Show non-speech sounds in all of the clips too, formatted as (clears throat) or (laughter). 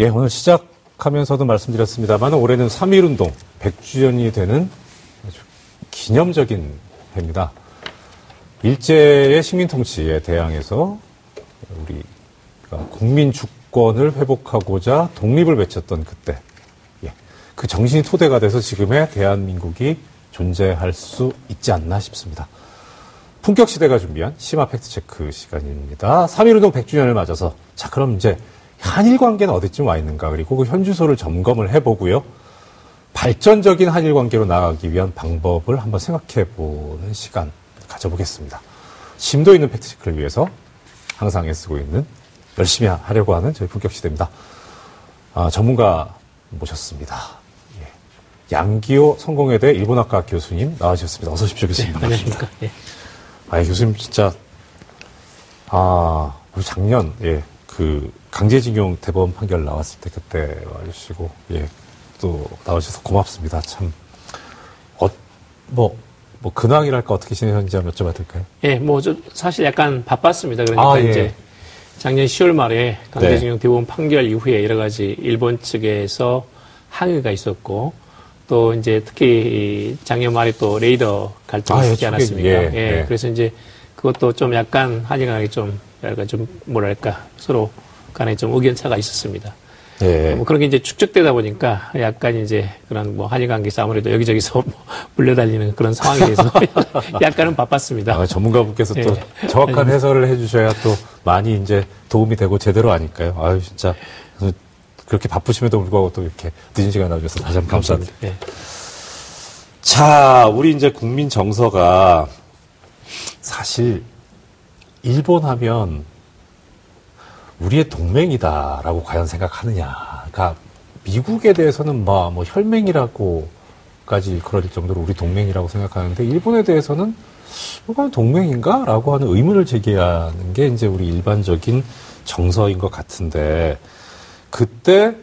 예, 오늘 시작하면서도 말씀드렸습니다만 올해는 3.1운동 100주년이 되는 아주 기념적인 해입니다. 일제의 식민통치에 대항해서 우리가 국민 주권을 회복하고자 독립을 외쳤던 그때 예, 그 정신이 토대가 돼서 지금의 대한민국이 존재할 수 있지 않나 싶습니다. 품격 시대가 준비한 심화 팩트체크 시간입니다. 3.1운동 100주년을 맞아서 자 그럼 이제 한일 관계는 어디쯤 와 있는가 그리고 그 현주소를 점검을 해보고요. 발전적인 한일 관계로 나아가기 위한 방법을 한번 생각해 보는 시간 가져보겠습니다. 심도 있는 팩트체크를 위해서 항상 애쓰고 있는 열심히 하려고 하는 저희 품격 시대입니다. 아, 전문가 모셨습니다. 예. 양기호 성공회대 일본학과 교수님 나와주셨습니다. 어서 오십시오, 교수님. 네, 안녕하십니까. 예. 아, 교수님 진짜 아, 우리 작년 예, 그 강제징용 대법원 판결 나왔을 때 그때 와주시고 예, 또 나와주셔서 고맙습니다. 참 어, 뭐, 뭐 근황이랄까 어떻게 지내셨는지 한번 여쭤봐도 될까요? 예, 뭐, 좀 사실 약간 바빴습니다. 그러니까 아, 예. 이제 작년 10월 말에 강제징용 대법원 판결 이후에 여러 가지 일본 측에서 항의가 있었고 또 이제 특히 이 작년 말에 또 레이더 갈등이 아, 예, 있지 않았습니까? 예, 예, 예. 그래서 이제 그것도 좀 약간 한일 간에 좀 약간 좀 뭐랄까 서로 간에 좀 의견 차가 있었습니다. 예. 뭐 그런 게 이제 축적되다 보니까 약간 이제 그런 뭐 한일 관계에서 아무래도 여기저기서 (laughs) 뭐 물려달리는 그런 상황에 대해서 (laughs) 약간은 바빴습니다. 아, 전문가분께서 또 예. 정확한 해설을 해주셔야 또 많이 이제 도움이 되고 제대로 아니까요. 아유, 진짜. 그렇게 바쁘심에도 불구하고 또 이렇게 늦은 시간 나와주셔서 다시 한번 감사합니다. 예. 자, 우리 이제 국민 정서가 사실 일본 하면 우리의 동맹이다라고 과연 생각하느냐. 그러니까 미국에 대해서는 뭐, 뭐 혈맹이라고까지 그럴 정도로 우리 동맹이라고 생각하는데 일본에 대해서는 이건 동맹인가? 라고 하는 의문을 제기하는 게 이제 우리 일반적인 정서인 것 같은데 그때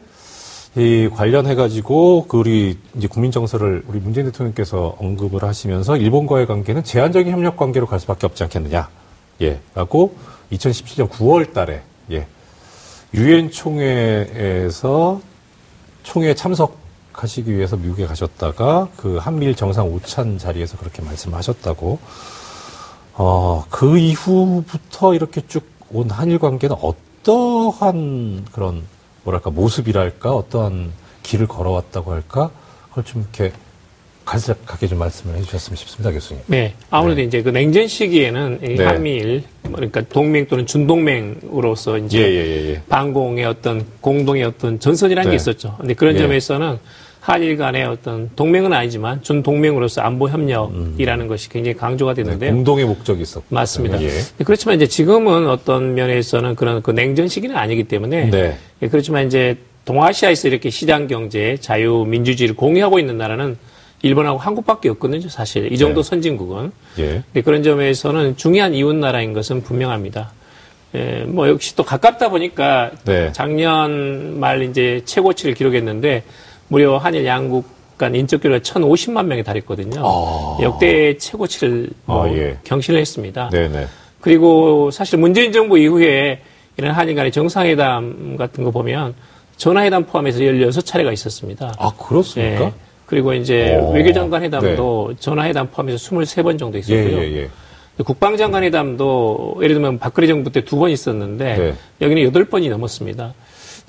이 관련해 가지고 그 우리 이제 국민 정서를 우리 문재인 대통령께서 언급을 하시면서 일본과의 관계는 제한적인 협력 관계로 갈 수밖에 없지 않겠느냐. 예. 라고 2017년 9월 달에 예. 유엔 총회에서 총회 참석하시기 위해서 미국에 가셨다가 그 한미일 정상 오찬 자리에서 그렇게 말씀하셨다고 어, 그 이후부터 이렇게 쭉 온 한일 관계는 어떠한 그런 뭐랄까 모습이랄까 어떠한 길을 걸어왔다고 할까 그걸 좀 이렇게 간략하게 좀 말씀을 해주셨으면 싶습니다, 교수님. 네. 아무래도 네. 이제 그 냉전 시기에는 이 네. 한미일, 그러니까 동맹 또는 준동맹으로서 이제 예 예예 예. 반공의 어떤 공동의 어떤 전선이라는 네. 게 있었죠. 근데 그런 예. 점에서는 한일 간의 어떤 동맹은 아니지만 준동맹으로서 안보 협력이라는 것이 굉장히 강조가 네, 됐는데요. 공동의 목적이 있었고 맞습니다. 예. 그렇지만 이제 지금은 어떤 면에서는 그런 그 냉전 시기는 아니기 때문에 네. 예, 그렇지만 이제 동아시아에서 이렇게 시장 경제, 자유, 민주주의를 공유하고 있는 나라는 일본하고 한국밖에 없거든요, 사실. 이 정도 네. 선진국은. 예. 네, 그런 점에서는 중요한 이웃 나라인 것은 분명합니다. 예, 뭐 역시 또 가깝다 보니까 네. 작년 말 이제 최고치를 기록했는데 무려 한일 양국 간 인적 교류가 1,050만 명에 달했거든요. 아. 역대 최고치를 뭐 아, 예. 경신을 했습니다. 네네. 그리고 사실 문재인 정부 이후에 이런 한일 간의 정상회담 같은 거 보면 전화회담 포함해서 16차례가 있었습니다. 아 그렇습니까? 예. 그리고 이제 오, 외교장관 회담도 전화 회담 포함해서 23번 정도 있었고요. 예예예. 예, 국방장관 회담도 예를 들면 박근혜 정부 때 두 번 있었는데 네. 여기는 8번이 넘었습니다.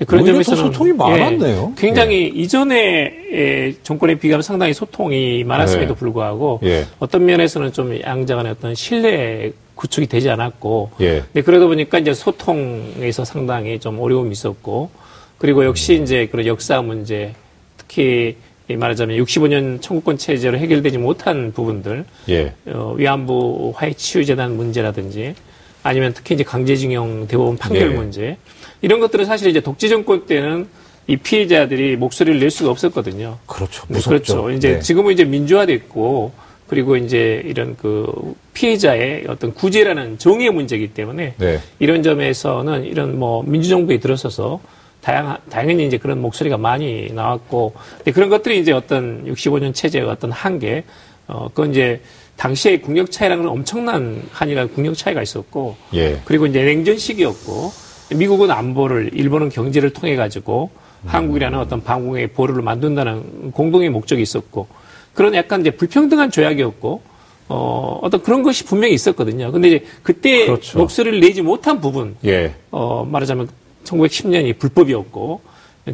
그런 점에서는 소통이 많았네요. 예, 굉장히 이전에 예, 정권에 비하면 상당히 소통이 많았음에도 네. 불구하고 예. 어떤 면에서는 좀 양자 간의 어떤 신뢰 구축이 되지 않았고 예. 네, 그러다 보니까 이제 소통에서 상당히 좀 어려움이 있었고 그리고 역시 음. 이제 그런 역사 문제 특히 이 말하자면 65년 청구권 체제로 해결되지 못한 부분들 예. 어, 위안부 화해치유재단 문제라든지 아니면 특히 이제 강제징용 대법원 판결 네. 문제 이런 것들은 사실 이제 독재 정권 때는 이 피해자들이 목소리를 낼 수가 없었거든요. 그렇죠. 네, 무섭죠. 그렇죠. 이제 네. 지금은 이제 민주화됐고 그리고 이제 이런 그 피해자의 어떤 구제라는 정의의 문제이기 때문에 네. 이런 점에서는 이런 뭐 민주정부에 들어서서 다양 당연히 이제 그런 목소리가 많이 나왔고 근데 그런 것들이 이제 어떤 65년 체제의 어떤 한계 어 그건 이제 당시의 국력 차이라는 건 엄청난 한이라 국력 차이가 있었고 예. 그리고 이제 냉전 시기였고 미국은 안보를, 일본은 경제를 통해 가지고 음. 한국이라는 어떤 방공의 보루를 만든다는 공동의 목적이 있었고 그런 약간 이제 불평등한 조약이었고 어, 어떤 그런 것이 분명히 있었거든요. 근데 이제 그때 그렇죠. 목소리를 내지 못한 부분, 예. 어, 말하자면 1910년이 불법이었고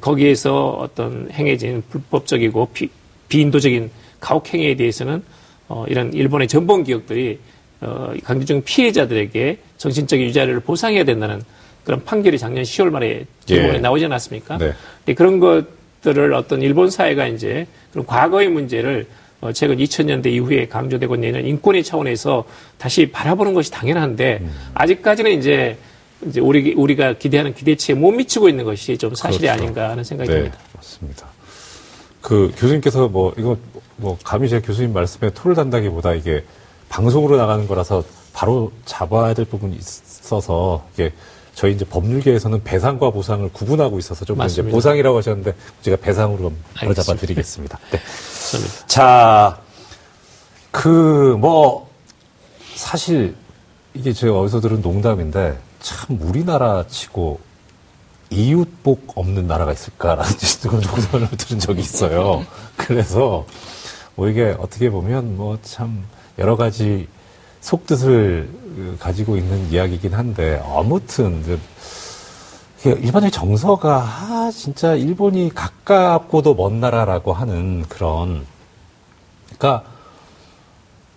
거기에서 어떤 행해진 불법적이고 비, 비인도적인 가혹 행위에 대해서는 어, 이런 일본의 전범 기업들이 어, 강제징용 피해자들에게 정신적인 유자료를 보상해야 된다는 그런 판결이 작년 10월 말에 일본에 예. 나오지 않았습니까? 네. 그런 것들을 어떤 일본 사회가 이제 그런 과거의 문제를 어, 최근 2000년대 이후에 강조되고 있는 인권의 차원에서 다시 바라보는 것이 당연한데 음. 아직까지는 이제 이제 우리 우리가 기대하는 기대치에 못 미치고 있는 것이 좀 사실이 그렇죠. 아닌가 하는 생각이 네, 듭니다. 맞습니다. 그 교수님께서 뭐 이거 뭐 감히 제 교수님 말씀에 토를 단다기보다 이게 방송으로 나가는 거라서 바로 잡아야 될 부분이 있어서 이게 저희 이제 법률계에서는 배상과 보상을 구분하고 있어서 좀 이제 보상이라고 하셨는데 제가 배상으로 바로 잡아드리겠습니다. 네. 자, 그 뭐 사실 이게 제가 어디서 들은 농담인데 참 우리나라 치고 이웃복 없는 나라가 있을까라는 (laughs) 농담을 들은 적이 있어요. 그래서 뭐 이게 어떻게 보면 뭐 참 여러 가지 속뜻을 가지고 있는 이야기이긴 한데 아무튼 일반적인 정서가 아 진짜 일본이 가깝고도 먼 나라라고 하는 그런 그러니까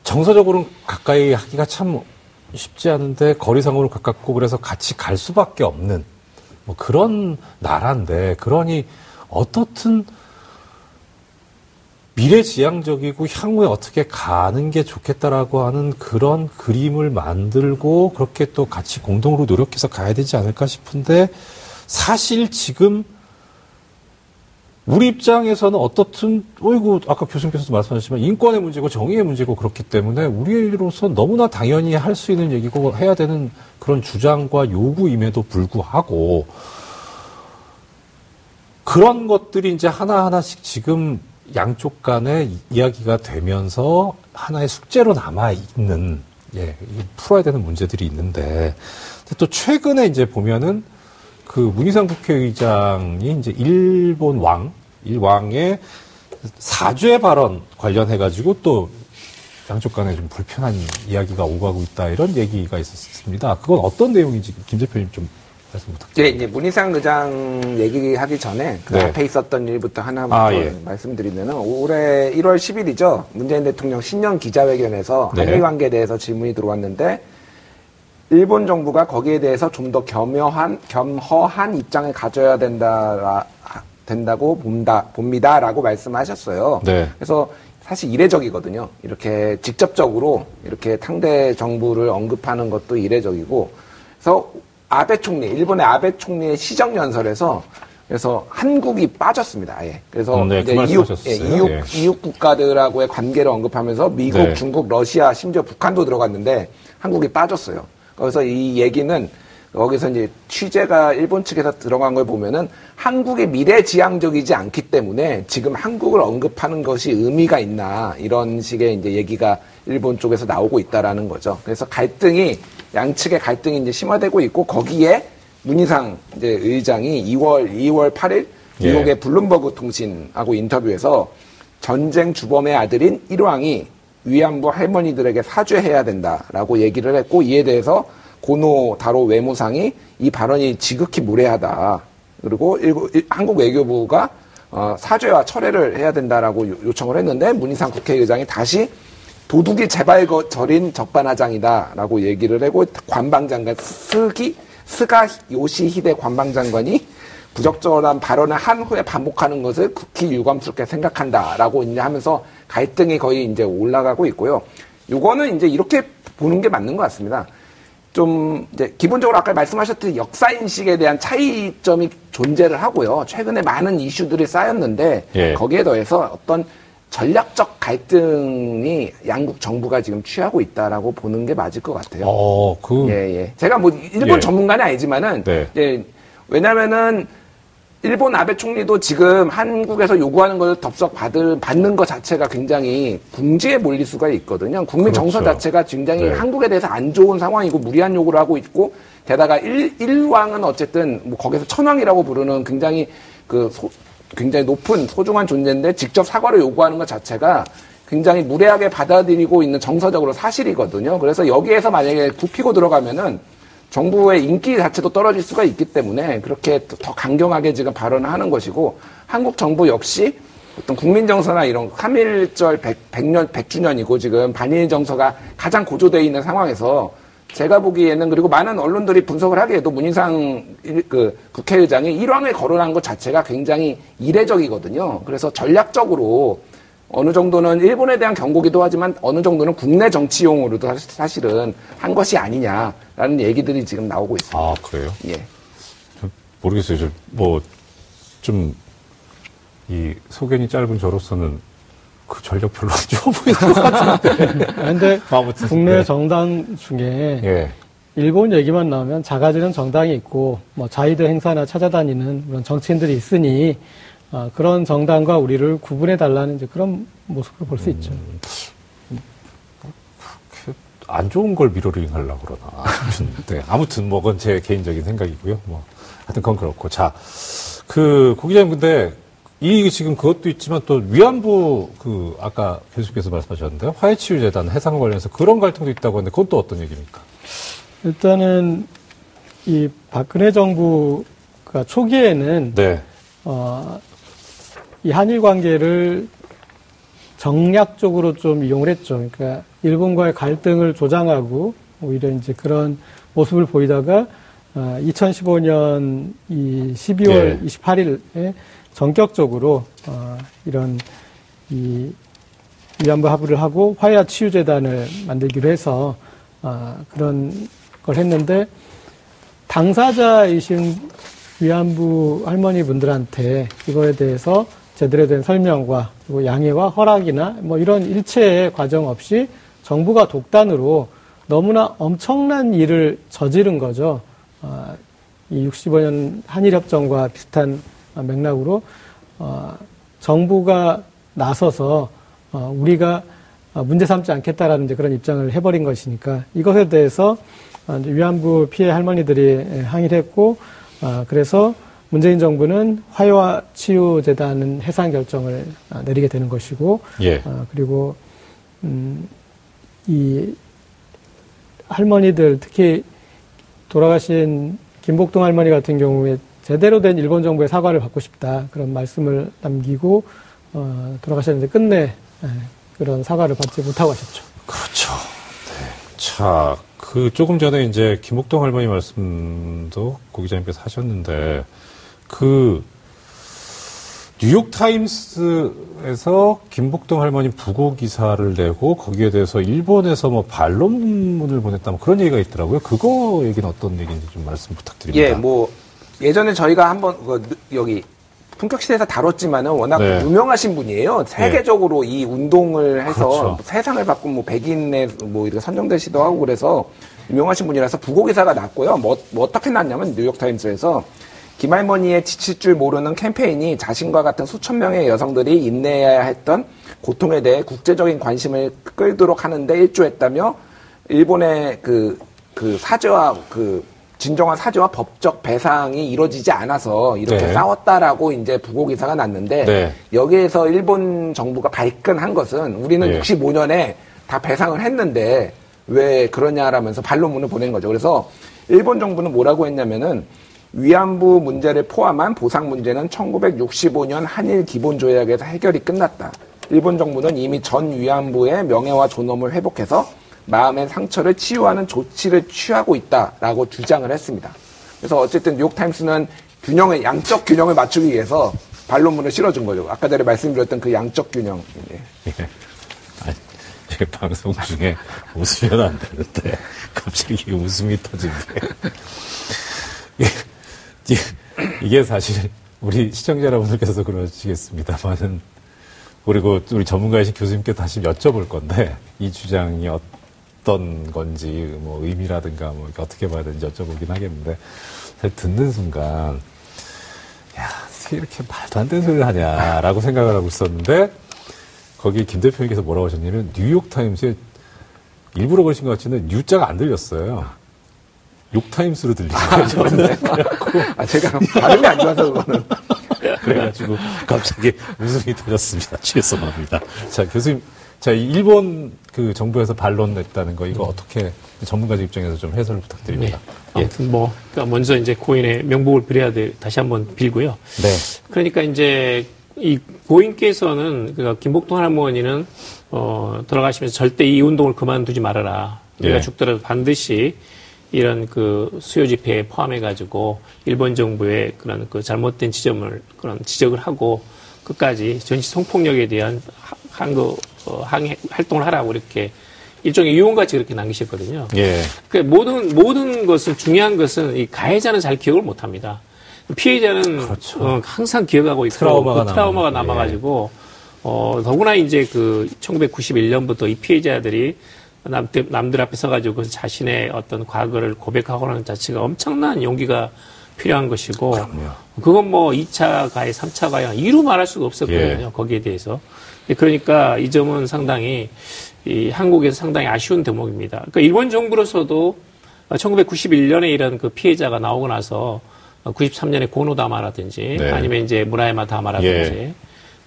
정서적으로는 가까이 하기가 참 쉽지 않은데 거리상으로 가깝고 그래서 같이 갈 수밖에 없는 뭐 그런 나라인데 그러니 어떻든 미래지향적이고 향후에 어떻게 가는 게 좋겠다라고 하는 그런 그림을 만들고 그렇게 또 같이 공동으로 노력해서 가야 되지 않을까 싶은데 사실 지금 우리 입장에서는 어떻든 어이구 아까 교수님께서도 말씀하셨지만 인권의 문제고 정의의 문제고 그렇기 때문에 우리로서 너무나 당연히 할 수 있는 얘기고 해야 되는 그런 주장과 요구임에도 불구하고 그런 것들이 이제 하나하나씩 지금 양쪽 간에 이야기가 되면서 하나의 숙제로 남아 있는 예, 풀어야 되는 문제들이 있는데 또 최근에 이제 보면은 그 문희상 국회의장이 이제 일본 왕, 일왕의 사죄 발언 관련해 가지고 또 양쪽 간에 좀 불편한 이야기가 오가고 있다 이런 얘기가 있었습니다. 그건 어떤 내용인지 김 대표님 좀 말씀 부탁드립니다. 네, 이제 문희상 의장 얘기하기 전에 그 네. 앞에 있었던 일부터 하나부터 아, 예. 말씀드리면은 올해 1월 10일이죠. 문재인 대통령 신년 기자회견에서 네. 한일 관계에 대해서 질문이 들어왔는데 일본 정부가 거기에 대해서 좀 더 겸허한 겸허한 입장을 가져야 된다 된다고 본다 봅니다라고 말씀하셨어요. 네. 그래서 사실 이례적이거든요. 이렇게 직접적으로 이렇게 상대 정부를 언급하는 것도 이례적이고 그래서 아베 총리, 일본의 아베 총리의 시정 연설에서 그래서 한국이 빠졌습니다. 아예. 그래서 음, 네, 이제 그 이웃, 예, 이웃, 예. 이웃 국가들하고의 관계를 언급하면서 미국, 네. 중국, 러시아, 심지어 북한도 들어갔는데 한국이 빠졌어요. 그래서 이 얘기는 거기서 이제 취재가 일본 측에서 들어간 걸 보면은 한국의 미래지향적이지 않기 때문에 지금 한국을 언급하는 것이 의미가 있나 이런 식의 이제 얘기가 일본 쪽에서 나오고 있다라는 거죠. 그래서 갈등이 양측의 갈등이 이제 심화되고 있고 거기에 문희상 이제 의장이 2월 2월 8일 예. 미국의 블룸버그 통신하고 인터뷰에서 전쟁 주범의 아들인 일왕이 위안부 할머니들에게 사죄해야 된다라고 얘기를 했고 이에 대해서 고노 다로 외무상이 이 발언이 지극히 무례하다. 그리고 한국 외교부가 어, 사죄와 철회를 해야 된다라고 요 청을 했는데 문희상 국회의장이 다시 도둑이 재발절인 적반하장이다라고 얘기를 하고 관방장관 스기 스가 요시히데 관방장관이 부적절한 발언을 한 후에 반복하는 것을 극히 유감스럽게 생각한다라고 이제 하면서 갈등이 거의 이제 올라가고 있고요. 요거는 이제 이렇게 보는 게 맞는 것 같습니다. 좀 이제 기본적으로 아까 말씀하셨듯이 역사 인식에 대한 차이점이 존재를 하고요. 최근에 많은 이슈들이 쌓였는데 예. 거기에 더해서 어떤 전략적 갈등이 양국 정부가 지금 취하고 있다라고 보는 게 맞을 것 같아요. 어, 그 예, 예. 제가 뭐 일본 예. 전문가는 아니지만은 네. 예, 왜냐면은 일본 아베 총리도 지금 한국에서 요구하는 걸 덥석 받을, 받는 것 자체가 굉장히 궁지에 몰릴 수가 있거든요. 국민 그렇죠. 정서 자체가 굉장히 네. 한국에 대해서 안 좋은 상황이고 무리한 요구를 하고 있고 게다가 일, 일왕은 어쨌든 뭐 거기서 천왕이라고 부르는 굉장히 그 소, 굉장히 높은 소중한 존재인데 직접 사과를 요구하는 것 자체가 굉장히 무례하게 받아들이고 있는 정서적으로 사실이거든요. 그래서 여기에서 만약에 굽히고 들어가면은 정부의 인기 자체도 떨어질 수가 있기 때문에 그렇게 더 강경하게 지금 발언을 하는 것이고 한국 정부 역시 어떤 국민 정서나 이런 3.1절 100, 100 년 100주년이고 지금 반일 정서가 가장 고조되어 있는 상황에서 제가 보기에는 그리고 많은 언론들이 분석을 하기에도 문희상 그 국회의장이 일왕을 거론한 것 자체가 굉장히 이례적이거든요. 그래서 전략적으로 어느 정도는 일본에 대한 경고기도 하지만 어느 정도는 국내 정치용으로도 사실은 한 것이 아니냐라는 얘기들이 지금 나오고 있습니다. 아 그래요? 예. 모르겠어요. 뭐좀 이 소견이 짧은 저로서는 그 전력 별로 안 좋아 보이는 것 같은데. (laughs) 근데 아무튼, 국내 네. 정당 중에 예. 일본 얘기만 나오면 작아지는 정당이 있고 뭐 자위대 행사나 찾아다니는 그런 정치인들이 있으니 어, 그런 정당과 우리를 구분해 달라는 그런 모습을 볼수 음, 있죠. 안 좋은 걸 미러링 하려고 그러나. 아무튼, 네. 아무튼 뭐 그건 제 개인적인 생각이고요. 뭐 하여튼 그건 그렇고. 자, 그, 고기자님 근데 이 지금 그것도 있지만 또 위안부 그 아까 교수께서 말씀하셨는데 화해치유재단 해상 관련해서 그런 갈등도 있다고 하는데 그건 또 어떤 얘기입니까? 일단은 이 박근혜 정부가 초기에는 네. 어, 이 한일 관계를 정략적으로 좀 이용을 했죠. 그러니까 일본과의 갈등을 조장하고 오히려 이제 그런 모습을 보이다가 어, 2015년 이 12월 네. 28일에 전격적으로 어, 이런 이 위안부 합의를 하고 화해와 치유재단을 만들기로 해서 어, 그런 걸 했는데 당사자이신 위안부 할머니 분들한테 이거에 대해서 제대로 된 설명과 그리고 양해와 허락이나 뭐 이런 일체의 과정 없이 정부가 독단으로 너무나 엄청난 일을 저지른 거죠. 어, 이 65년 한일협정과 비슷한 맥락으로 어, 정부가 나서서 어, 우리가 문제 삼지 않겠다라는 이제 그런 입장을 해버린 것이니까 이것에 대해서 어, 위안부 피해 할머니들이 항의를 했고 어, 그래서 문재인 정부는 화해와 치유 재단은 해산 결정을 어, 내리게 되는 것이고 예. 어, 그리고 음, 이 할머니들 특히 돌아가신 김복동 할머니 같은 경우에 제대로 된 일본 정부의 사과를 받고 싶다 그런 말씀을 남기고 어, 돌아가셨는데 끝내 예, 그런 사과를 받지 못하고 하셨죠. 그렇죠. 네. 자, 그 조금 전에 이제 김복동 할머니 말씀도 고 기자님께서 하셨는데 그 뉴욕 타임스에서 김복동 할머니 부고 기사를 내고 거기에 대해서 일본에서 뭐 반론문을 보냈다 뭐 그런 얘기가 있더라고요. 그거 얘기는 어떤 얘기인지 좀 말씀 부탁드립니다. 예, 뭐 예전에 저희가 한번 그 여기 품격 시대에서 다뤘지만은 워낙 네. 유명하신 분이에요. 세계적으로 네. 이 운동을 해서 그렇죠. 세상을 바꾼 뭐 백인의 뭐 이렇게 선정되시도 하고 그래서 유명하신 분이라서 부고 기사가 났고요. 뭐, 뭐 어떻게 났냐면 뉴욕 타임스에서 김할머니의 지칠 줄 모르는 캠페인이 자신과 같은 수천 명의 여성들이 인내해야 했던 고통에 대해 국제적인 관심을 끌도록 하는데 일조했다며 일본의 그, 그 사죄와 그 진정한 사죄와 법적 배상이 이루어지지 않아서 이렇게 네. 싸웠다라고 이제 부고 기사가 났는데 네. 여기에서 일본 정부가 발끈한 것은 우리는 네. 65년에 다 배상을 했는데 왜 그러냐라면서 반론문을 보낸 거죠. 그래서 일본 정부는 뭐라고 했냐면은 위안부 문제를 포함한 보상 문제는 1965년 한일 기본 조약에서 해결이 끝났다. 일본 정부는 이미 전 위안부의 명예와 존엄을 회복해서 마음의 상처를 치유하는 조치를 취하고 있다라고 주장을 했습니다. 그래서 어쨌든 뉴욕타임스는 균형의 양적 균형을 맞추기 위해서 반론문을 실어준 거죠. 아까 전에 말씀드렸던 그 양적 균형. 예. 아니, 제 방송 중에 웃으면 안 되는데 갑자기 웃음이 터지네. (laughs) 이게 사실 우리 시청자 여러분들께서도 그러시겠습니다만은 그리고 우리 전문가이신 교수님께 다시 여쭤볼 건데 이 주장이 어떤 건지 뭐 의미라든가 뭐 어떻게 봐야 되는지 여쭤보긴 하겠는데 사실 듣는 순간 야 어떻게 이렇게 말도 안 되는 소리를 하냐라고 생각을 하고 있었는데 거기 김 대표님께서 뭐라고 하셨냐면 뉴욕 타임스에 일부러 그러신 것 같지는 뉴자가 안 들렸어요. 욕타임스로 들리네요. 아, 제가 발음이 안 좋아서 그거는. 그래가지고 갑자기 웃음이 터졌습니다. 죄송합니다. 자, 교수님. 자, 이 일본 그 정부에서 반론냈다는 거 이거 어떻게 전문가적 입장에서 좀 해설을 부탁드립니다. 네. 아무튼 뭐 그러니까 먼저 이제 고인의 명복을 빌어야 돼 다시 한번 빌고요. 네. 그러니까 이제 이 고인께서는 그러니까 김복동 할머니는 어 돌아가시면서 절대 이 운동을 그만두지 말아라. 내가 예. 죽더라도 반드시 이런 그 수요 집회에 포함해 가지고 일본 정부의 그런 그 잘못된 지점을 그런 지적을 하고 끝까지 전시 성폭력에 대한 한그 어, 항해 활동을 하라고 이렇게 일종의 유언같이 그렇게 남기셨거든요. 예. 그 모든 모든 것은 중요한 것은 이 가해자는 잘 기억을 못 합니다. 피해자는 그렇죠. 어, 항상 기억하고 있고 트라우마가 그 트라우마가 남아요. 남아가지고 어, 더구나 이제 그 1991년부터 이 피해자들이 남들, 남들 앞에 서가지고 그 자신의 어떤 과거를 고백하고 하는 자체가 엄청난 용기가 필요한 것이고 그럼요. 그건 뭐 2차 가해, 3차 가해 이루 말할 수가 없었거든요. 예. 거기에 대해서. 그러니까 이 점은 상당히 이 한국에서 상당히 아쉬운 대목입니다. 그러니까 일본 정부로서도 1991년에 이런 그 피해자가 나오고 나서 93년에 고노다마라든지 네. 아니면 이제 무라야마 다마라든지 예.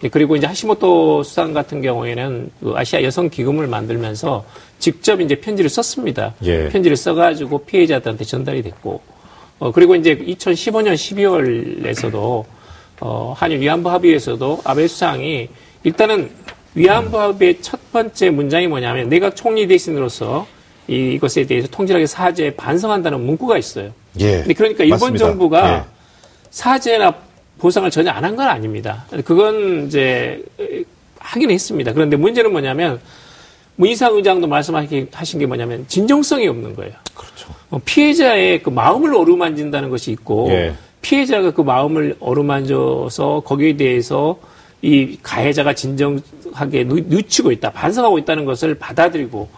네, 그리고 이제 하시모토 수상 같은 경우에는 그 아시아 여성 기금을 만들면서 직접 이제 편지를 썼습니다. 예. 편지를 써가지고 피해자들한테 전달이 됐고, 어, 그리고 이제 2015년 12월에서도, 어, 한일 위안부 합의에서도 아베 수상이 일단은 위안부 합의의 첫 번째 문장이 뭐냐면 내각 총리 대신으로서 이, 이것에 대해서 통질하게 사죄 반성한다는 문구가 있어요. 예. 그러니까 일본 맞습니다. 정부가 예. 사죄나 보상을 전혀 안 한 건 아닙니다. 그건 이제 하긴 했습니다. 그런데 문제는 뭐냐면 문희상 의장도 말씀하신 게 뭐냐면 진정성이 없는 거예요. 그렇죠. 어, 피해자의 그 마음을 어루만진다는 것이 있고 예. 피해자가 그 마음을 어루만져서 거기에 대해서 이 가해자가 진정하게 누- 늦추고 있다, 반성하고 있다는 것을 받아들이고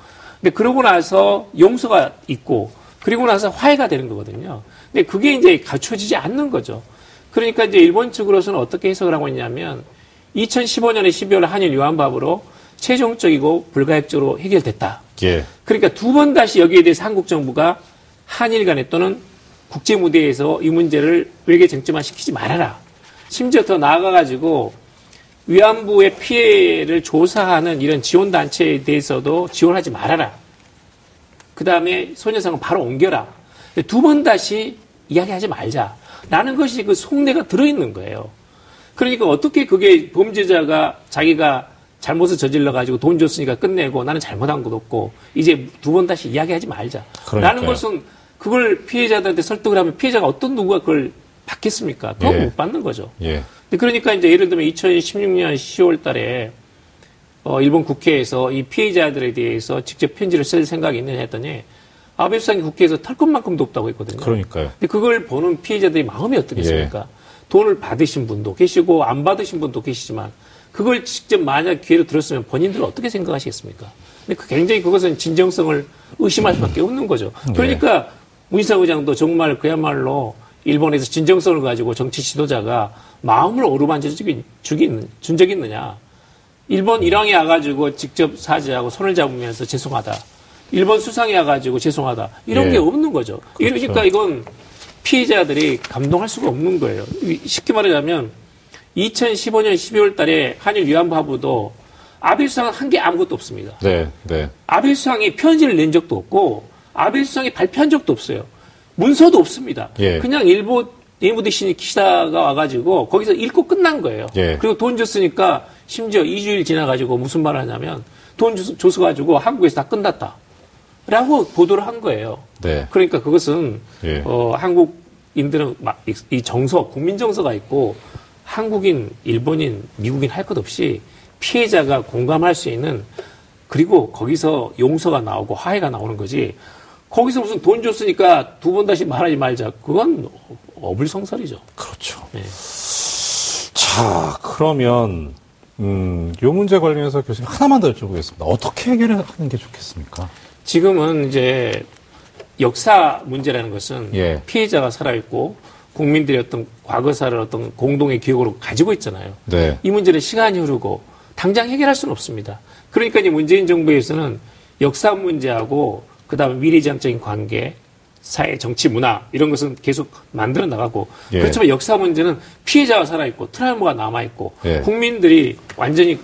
근데 그러고 나서 용서가 있고 그리고 나서 화해가 되는 거거든요. 근데 그게 이제 갖춰지지 않는 거죠. 그러니까 이제 일본 측으로서는 어떻게 해석을 하고 있냐면 2015년에 12월 한일 위안부합으로 최종적이고 불가역적으로 해결됐다. 예. 그러니까 두 번 다시 여기에 대해서 한국 정부가 한일 간에 또는 국제 무대에서 이 문제를 외교 쟁점화 시키지 말아라. 심지어 더 나아가가지고 위안부의 피해를 조사하는 이런 지원 단체에 대해서도 지원하지 말아라. 그 다음에 소녀상은 바로 옮겨라. 두 번 다시 이야기하지 말자. 라는 것이 그 속내가 들어있는 거예요. 그러니까 어떻게 그게 범죄자가 자기가 잘못을 저질러 가지고 돈 줬으니까 끝내고 나는 잘못한 것도 없고 이제 두 번 다시 이야기하지 말자. 그러니까요. 라는 것은 그걸 피해자들한테 설득을 하면 피해자가 어떤 누구가 그걸 받겠습니까? 그건 예. 못 받는 거죠. 예. 그러니까 이제 예를 들면 2016년 10월 달에 어, 일본 국회에서 이 피해자들에 대해서 직접 편지를 쓸 생각이 있느냐 했더니 아베 수상이 국회에서 털 것만큼도 없다고 했거든요. 그러니까요. 근데 그걸 보는 피해자들이 마음이 어떻겠습니까? 예. 돈을 받으신 분도 계시고 안 받으신 분도 계시지만 그걸 직접 만약 기회로 들었으면 본인들은 어떻게 생각하시겠습니까? 근데 그 굉장히 그것은 진정성을 의심할 수밖에 없는 거죠. 예. 그러니까 문희상 의장도 정말 그야말로 일본에서 진정성을 가지고 정치 지도자가 마음을 어루만져 주긴, 준 적이 있느냐. 일본 일왕이 와가지고 직접 사죄하고 손을 잡으면서 죄송하다. 일본 수상이 와가지고 죄송하다. 이런 예. 게 없는 거죠. 그렇죠. 이러니까 이건 피해자들이 감동할 수가 없는 거예요. 이- 쉽게 말하자면 2015년 12월 달에 한일 위안부 합의도 아베 수상은 한 게 아무것도 없습니다. 네. 네. 아베 수상이 편지를 낸 적도 없고 아베 수상이 발표한 적도 없어요. 문서도 없습니다. 예. 그냥 일본 대신이 기사가 와가지고 거기서 읽고 끝난 거예요. 예. 그리고 돈 줬으니까 심지어 2주일 지나가지고 무슨 말을 하냐면 돈 줘- 줘서가지고 한국에서 다 끝났다. 라고 보도를 한 거예요. 네. 그러니까 그것은 예. 어, 한국인들은 막 이- 이 정서, 국민 정서가 있고 한국인, 일본인, 미국인 할 것 없이 피해자가 공감할 수 있는 그리고 거기서 용서가 나오고 화해가 나오는 거지. 거기서 무슨 돈 줬으니까 두 번 다시 말하지 말자. 그건 어불성설이죠. 그렇죠. 네. 자, 그러면 음, 요 문제 관련해서 교수님 하나만 더 여쭤보겠습니다. 어떻게 해결하는 게 좋겠습니까? 지금은 이제 역사 문제라는 것은 예. 피해자가 살아있고 국민들의 어떤 과거사를 어떤 공동의 기억으로 가지고 있잖아요. 네. 이 문제는 시간이 흐르고 당장 해결할 수는 없습니다. 그러니까 이제 문재인 정부에서는 역사 문제하고 그 다음에 미래지향적인 관계 사회 정치 문화 이런 것은 계속 만들어 나가고 예. 그렇지만 역사 문제는 피해자가 살아 있고 트라우마가 남아 있고 예. 국민들이 완전히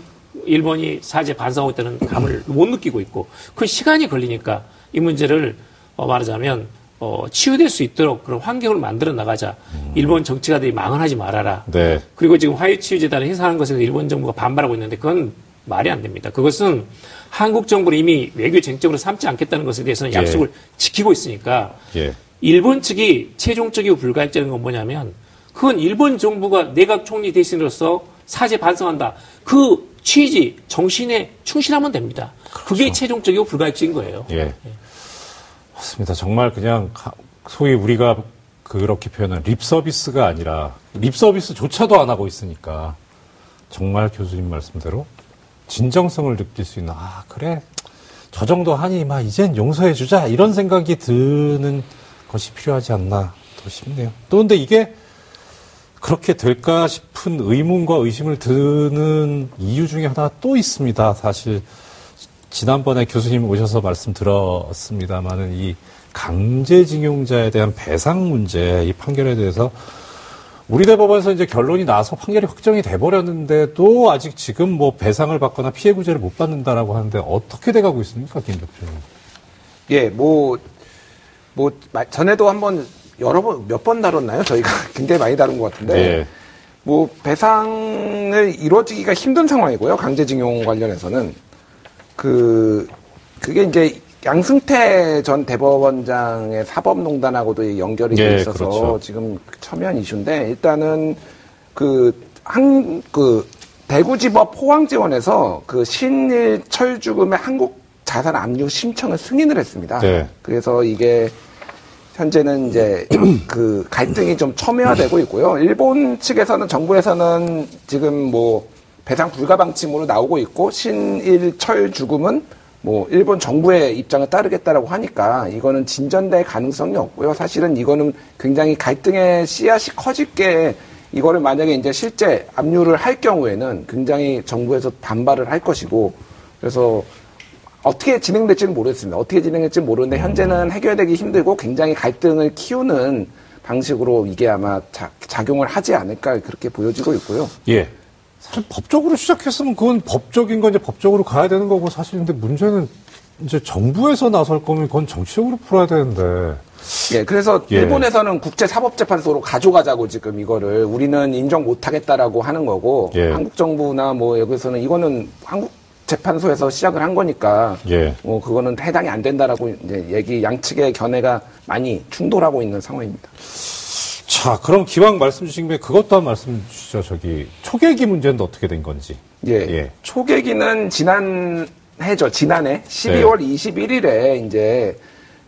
일본이 사제 반성하고 있다는 감을 (clears throat) 못 느끼고 있고 그 시간이 걸리니까 이 문제를 어 말하자면 어 치유될 수 있도록 그런 환경을 만들어 나가자. 일본 정치가들이 망언하지 말아라. 네. 그리고 지금 화해치유재단을 해산하는 것에 일본 정부가 반발하고 있는데 그건 말이 안 됩니다. 그것은 한국 정부는 이미 외교 쟁점으로 삼지 않겠다는 것에 대해서는 예. 약속을 지키고 있으니까 예. 일본 측이 최종적이고 불가역적인 건 뭐냐면 그건 일본 정부가 내각 총리 대신으로서 사죄 반성한다. 그 취지, 정신에 충실하면 됩니다. 그게 최종적이고 불가역적인 거예요. 예. 맞습니다. 정말 그냥 가- 소위 우리가 그렇게 표현한 립 서비스가 아니라 립 서비스조차도 안 하고 있으니까 정말 교수님 말씀대로 진정성을 느낄 수 있는 아 그래 저 정도 하니 막 이젠 용서해 주자 이런 생각이 드는 것이 필요하지 않나 더 싶네요. 또 근데 이게 그렇게 될까 싶은 의문과 의심을 드는 이유 중에 하나 또 있습니다. 사실 지난번에 교수님 오셔서 말씀 들었습니다만은 이 강제징용자에 대한 배상 문제 이 판결에 대해서 우리 대법원에서 이제 결론이 나서 판결이 확정이 돼 버렸는데도 아직 지금 뭐 배상을 받거나 피해 구제를 못 받는다라고 하는데 어떻게 돼가고 있습니까, 김 대표님? 예, 뭐, 뭐, 마- 전에도 한번 여러 번, 몇 번 다뤘나요? 저희가 (laughs) 굉장히 많이 다룬 것 같은데. 네. 뭐, 배상을 이루어지기가 힘든 상황이고요. 강제징용 관련해서는. 그, 그게 이제 양승태 전 대법원장의 사법농단하고도 연결이 돼 예, 있어서 그렇죠. 지금 첨예한 이슈인데 일단은 그, 한, 그, 대구지법 포항지원에서 그 신일철 죽음의 한국 자산 압류 신청을 승인을 했습니다. 네. 그래서 이게 현재는 이제 (clears throat) 그 갈등이 좀 첨예화되고 있고요. 일본 측에서는 정부에서는 지금 뭐 배상 불가 방침으로 나오고 있고 신일철 죽음은 뭐 일본 정부의 입장을 따르겠다라고 하니까 이거는 진전될 가능성이 없고요. 사실은 이거는 굉장히 갈등의 씨앗이 커질 게 이거를 만약에 이제 실제 압류를 할 경우에는 굉장히 정부에서 반발을 할 것이고 그래서 어떻게 진행될지는 모르겠습니다. 어떻게 진행될지는 모르는데 현재는 해결되기 힘들고 굉장히 갈등을 키우는 방식으로 이게 아마 자, 작용을 하지 않을까 그렇게 보여지고 있고요. 예. 사실 법적으로 시작했으면 그건 법적인 건 이제 법적으로 가야 되는 거고 사실 근데 문제는 이제 정부에서 나설 거면 그건 정치적으로 풀어야 되는데. 예, 그래서 예. 일본에서는 국제사법재판소로 가져가자고 지금 이거를 우리는 인정 못하겠다라고 하는 거고 예. 한국 정부나 뭐 여기서는 이거는 한국 재판소에서 시작을 한 거니까 예. 뭐 그거는 해당이 안 된다라고 이제 얘기 양측의 견해가 많이 충돌하고 있는 상황입니다. 자, 그럼 기왕 말씀 주신 김에 그것도 한 말씀 주시죠. 저기 초계기 문제는 어떻게 된 건지. 예. 예. 초계기는 지난 해죠. 지난해 12월 21일에 이제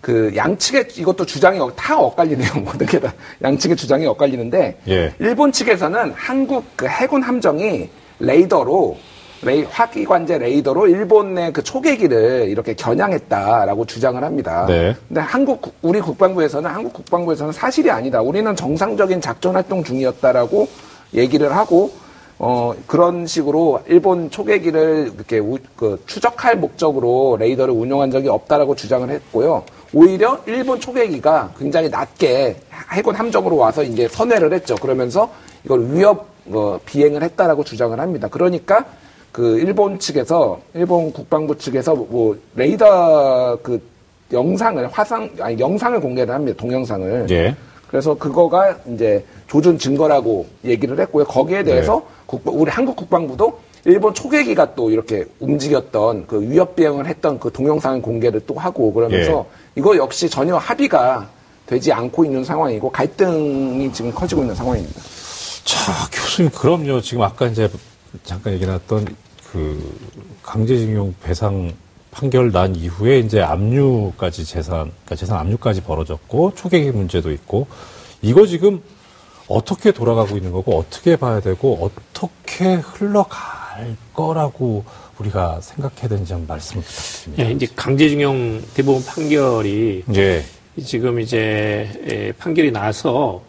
그 양측의 이것도 주장이 어- 다 엇갈리네요. 모든 게 다 양측의 주장이 엇갈리는데 예. 일본 측에서는 한국 그 해군 함정이 레이더로 레이, 화기관제 레이더로 일본의 그 초계기를 이렇게 겨냥했다라고 주장을 합니다. 네. 근데 한국 국- 우리 국방부에서는 한국 국방부에서는 사실이 아니다. 우리는 정상적인 작전 활동 중이었다라고 얘기를 하고 어 그런 식으로 일본 초계기를 이렇게 우- 그 추적할 목적으로 레이더를 운용한 적이 없다라고 주장을 했고요. 오히려 일본 초계기가 굉장히 낮게 해군 함정으로 와서 이제 선회를 했죠. 그러면서 이걸 위협 어, 비행을 했다라고 주장을 합니다. 그러니까 그 일본 측에서 일본 국방부 측에서 뭐 레이더 그 영상을 화상 아니 영상을 공개를 합니다. 동영상을. 예. 그래서 그거가 이제 조준 증거라고 얘기를 했고요. 거기에 대해서 국방- 우리 한국 국방부도 일본 초계기가 또 이렇게 움직였던 그 위협 비행을 했던 그 동영상을 공개를 또 하고 그러면서 이거 역시 전혀 합의가 되지 않고 있는 상황이고 갈등이 지금 커지고 있는 상황입니다. 자, 교수님, 그럼요. 지금 아까 이제 잠깐 얘기 나왔던 그 강제징용 배상 판결 난 이후에 이제 압류까지 재산, 그러니까 재산 압류까지 벌어졌고 초계기 문제도 있고 이거 지금 어떻게 돌아가고 있는 거고 어떻게 봐야 되고 어떻게 흘러갈 거라고 우리가 생각해야 되는지 한번 말씀 부탁드립니다. 예, 이제 강제징용 대법원 판결이 예. 지금 이제 에, 판결이 나서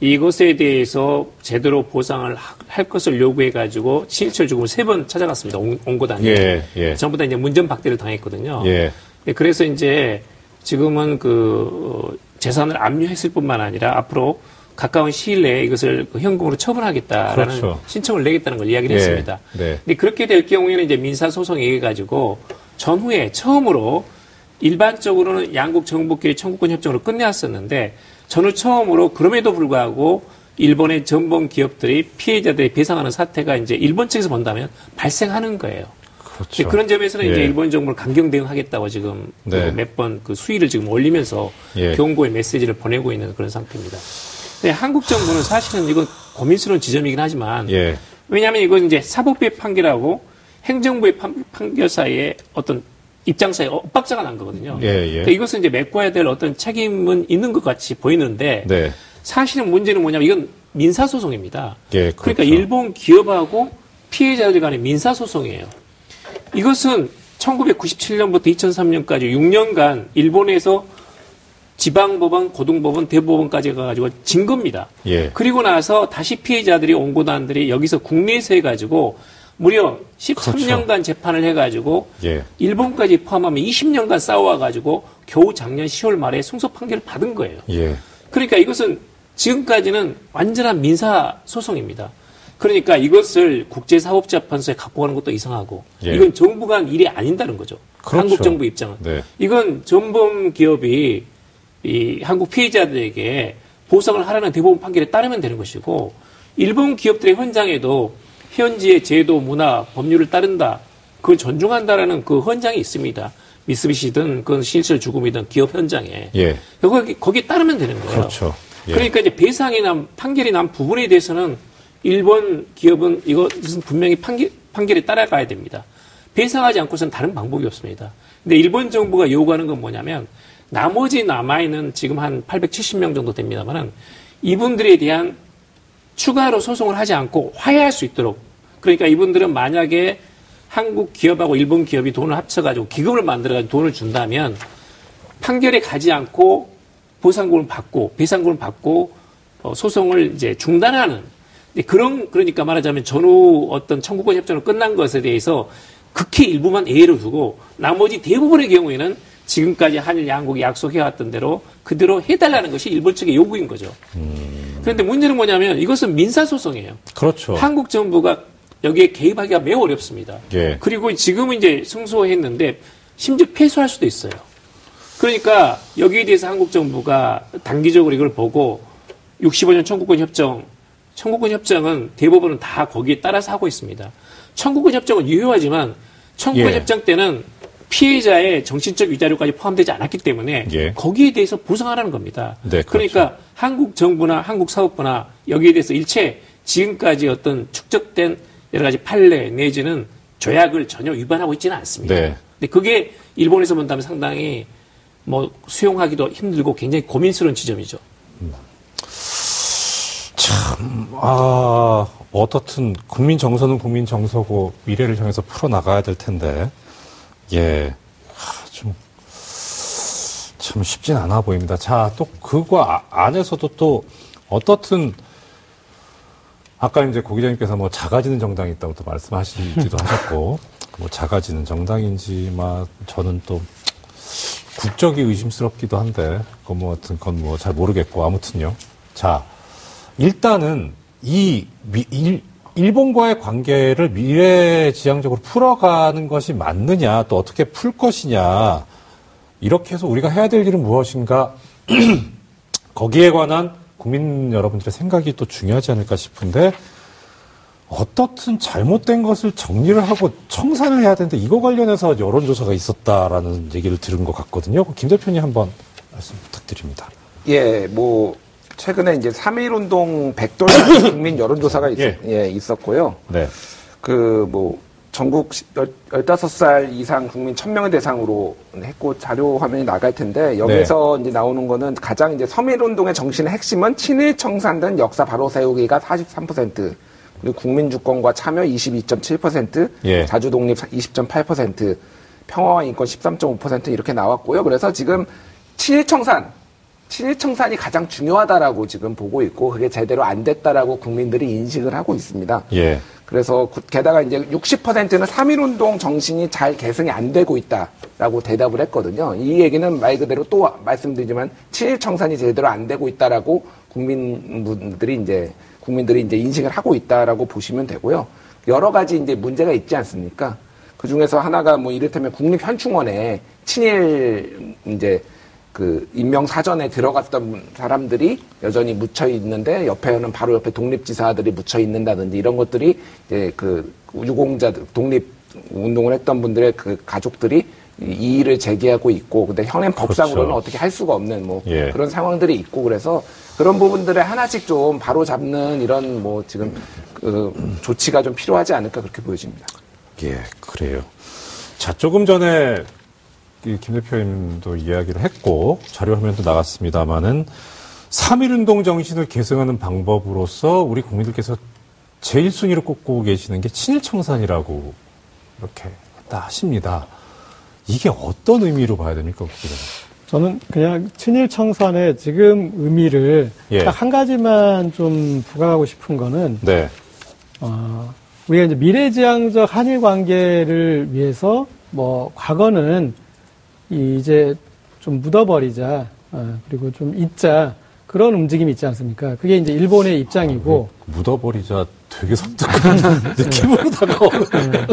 이것에 대해서 제대로 보상을 하- 할 것을 요구해 가지고 신일철 죽음을 세번 찾아갔습니다. 온, 온고단에. 예, 예. 전부 다 이제 문전 박대를 당했거든요. 예. 네, 그래서 이제 지금은 그 어, 재산을 압류했을 뿐만 아니라 앞으로 가까운 시일 내에 이것을 그 현금으로 처분하겠다라는 그렇죠. 신청을 내겠다는 걸 이야기를 예, 했습니다. 네. 근데 그렇게 될 경우에는 이제 민사 소송에 의해 가지고 전후에 처음으로 일반적으로는 양국 정부끼리 청구권 협정으로 끝내왔었는데 전후 처음으로 그럼에도 불구하고 일본의 전범 기업들이 피해자들이 배상하는 사태가 이제 일본 측에서 본다면 발생하는 거예요. 그렇죠. 그런 점에서는 예. 이제 일본 정부를 강경 대응하겠다고 지금 네. 몇번 그 수위를 지금 올리면서 예. 경고의 메시지를 보내고 있는 그런 상태입니다. 근데 한국 정부는 사실은 이건 고민스러운 지점이긴 하지만 예. 왜냐하면 이건 이제 사법부의 판결하고 행정부의 판, 결 사이에 어떤 입장 사이에 엇박자가 난 거거든요. 예, 예. 그러니까 이것은 이제 메꿔야 될 어떤 책임은 있는 것 같이 보이는데 네. 사실은 문제는 뭐냐면 이건 민사소송입니다. 예, 그러니까 그렇죠. 일본 기업하고 피해자들 간의 민사소송이에요. 이것은 1997년부터 2003년까지 6년간 일본에서 지방법원, 고등법원, 대법원까지 가가지고 진 겁니다. 예. 그리고 나서 다시 피해자들이 온고단들이 여기서 국내에서 해가지고 무려 13년간 재판을 해가지고 예. 일본까지 포함하면 20년간 싸워가지고 겨우 작년 10월 말에 승소 판결을 받은 거예요. 예. 그러니까 이것은 지금까지는 완전한 민사 소송입니다. 그러니까 이것을 국제사법재판소에 갖고 가는 것도 이상하고 예. 이건 정부가 한 일이 아닌다는 거죠. 그렇죠. 한국 정부 입장은. 네. 이건 전범 기업이 이 한국 피해자들에게 보상을 하라는 대법원 판결에 따르면 되는 것이고 일본 기업들의 현장에도 현지의 제도, 문화, 법률을 따른다. 그걸 존중한다라는 그 헌장이 있습니다. 미쓰비시든 그건 실실 죽음이든 기업 현장에. 예. 거기, 거기에 따르면 되는 거예요. 그렇죠. 예. 그러니까 이제 배상이 난, 판결이 난 부분에 대해서는 일본 기업은 이것은 분명히 판결, 판결에 따라가야 됩니다. 배상하지 않고서는 다른 방법이 없습니다. 근데 일본 정부가 요구하는 건 뭐냐면 나머지 남아 있는 지금 한 870명 정도 됩니다만은 이분들에 대한 추가로 소송을 하지 않고 화해할 수 있도록. 그러니까 이분들은 만약에 한국 기업하고 일본 기업이 돈을 합쳐가지고 기금을 만들어가지고 돈을 준다면 판결에 가지 않고 보상금을 받고 배상금을 받고 어, 소송을 이제 중단하는 그런 그러니까 말하자면 전후 어떤 청구권 협정으로 끝난 것에 대해서 극히 일부만 예외로 두고 나머지 대부분의 경우에는 지금까지 한일 양국이 약속해왔던 대로 그대로 해달라는 것이 일본 측의 요구인 거죠. 그런데 문제는 뭐냐면 이것은 민사소송이에요. 그렇죠. 한국 정부가 여기에 개입하기가 매우 어렵습니다. 예. 그리고 지금은 이제 승소했는데 심지어 패소할 수도 있어요. 그러니까 여기에 대해서 한국 정부가 단기적으로 이걸 보고 65년 청구권 협정, 청구권 협정은 대법원은 다 거기에 따라서 하고 있습니다. 청구권 협정은 유효하지만 청구권 예. 협정 때는 피해자의 정신적 위자료까지 포함되지 않았기 때문에 예. 거기에 대해서 보상하라는 겁니다. 네, 그렇죠. 그러니까 한국 정부나 한국 사법부나 여기에 대해서 일체 지금까지 어떤 축적된 여러 가지 판례 내지는 조약을 전혀 위반하고 있지는 않습니다. 네. 근데 그게 일본에서 본다면 상당히 뭐 수용하기도 힘들고 굉장히 고민스러운 지점이죠. 아, 어떻든 국민 정서는 국민 정서고 미래를 향해서 풀어 나가야 될 텐데, 예, 하, 좀, 참 쉽진 않아 보입니다. 자, 또 그거 아- 안에서도 또 어떻든 아까 이제 고 기자님께서 뭐 작아지는 정당이 있다고 또 말씀하시기도 (laughs) 하셨고, 뭐 작아지는 정당인지, 막 저는 또 국적이 의심스럽기도 한데, 그건 뭐 하여튼 그건 뭐 잘 모르겠고, 아무튼요. 자, 일단은 이 미- 일, 일본과의 관계를 미래지향적으로 풀어가는 것이 맞느냐, 또 어떻게 풀 것이냐, 이렇게 해서 우리가 해야 될 일은 무엇인가, (clears throat) 거기에 관한 국민 여러분들의 생각이 또 중요하지 않을까 싶은데, 어떻든 잘못된 것을 정리를 하고 청산을 해야 되는데, 이거 관련해서 여론조사가 있었다라는 얘기를 들은 것 같거든요. 김 대표님 한번 말씀 부탁드립니다. 예, 뭐 최근에 이제 3.1 운동 백돌 (coughs) 국민 여론조사가 있, 예. 예, 있었고요. 네. 그 뭐 전국 시- 열- 15살 이상 국민 1000명을 대상으로 했고 자료 화면이 나갈 텐데 여기서 네. 이제 나오는 거는 가장 이제 3.1 운동의 정신의 핵심은 친일 청산된 역사 바로 세우기가 43%, 그리고 국민 주권과 참여 22.7%, 예. 자주 독립 20.8%, 평화와 인권 13.5% 이렇게 나왔고요. 그래서 지금 친일 청산 친일 청산이 가장 중요하다라고 지금 보고 있고 그게 제대로 안 됐다라고 국민들이 인식을 하고 있습니다. 예. 그래서 게다가 이제 60%는 3.1운동 정신이 잘 개성이 안 되고 있다라고 대답을 했거든요. 이 얘기는 말 그대로 또 말씀드리지만 친일 청산이 제대로 안 되고 있다라고 국민분들이 이제 국민들이 이제 인식을 하고 있다라고 보시면 되고요. 여러 가지 이제 문제가 있지 않습니까? 그 중에서 하나가 뭐 이를테면 국립현충원에 친일 이제 그 임명 사전에 들어갔던 사람들이 여전히 묻혀 있는데 옆에는 바로 옆에 독립지사들이 묻혀 있는다든지 이런 것들이 이제 그 유공자 독립 운동을 했던 분들의 그 가족들이 이의를 제기하고 있고 근데 현행 법상으로는 그렇죠. 어떻게 할 수가 없는 뭐 예. 그런 상황들이 있고 그래서 그런 부분들을 하나씩 좀 바로 잡는 이런 뭐 지금 그 조치가 좀 필요하지 않을까 그렇게 보여집니다. 예, 그래요. 자, 조금 전에 김 대표님도 이야기를 했고 자료 화면도 나갔습니다만은 3.1운동 정신을 계승하는 방법으로서 우리 국민들께서 제일 순위로 꼽고 계시는 게 친일청산이라고 이렇게 했다 하십니다. 이게 어떤 의미로 봐야 됩니까, 저는 그냥 친일청산의 지금 의미를 예. 딱한 가지만 좀 부각하고 싶은 거는 네. 어, 우리가 이제 미래지향적 한일 관계를 위해서 뭐 과거는 이제 좀 묻어버리자 어, 그리고 좀 잊자 그런 움직임이 있지 않습니까? 그게 이제 일본의 입장이고 아, 묻어버리자 되게 섬뜩한 (laughs) 느낌으로 다가오는 네.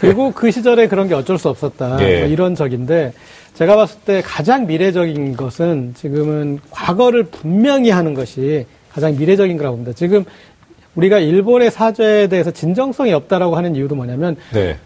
그리고 그 시절에 그런 게 어쩔 수 없었다 예. 뭐 이런 적인데 제가 봤을 때 가장 미래적인 것은 지금은 과거를 분명히 하는 것이 가장 미래적인 거라고 봅니다. 지금 우리가 일본의 사죄에 대해서 진정성이 없다라고 하는 이유도 뭐냐면 네.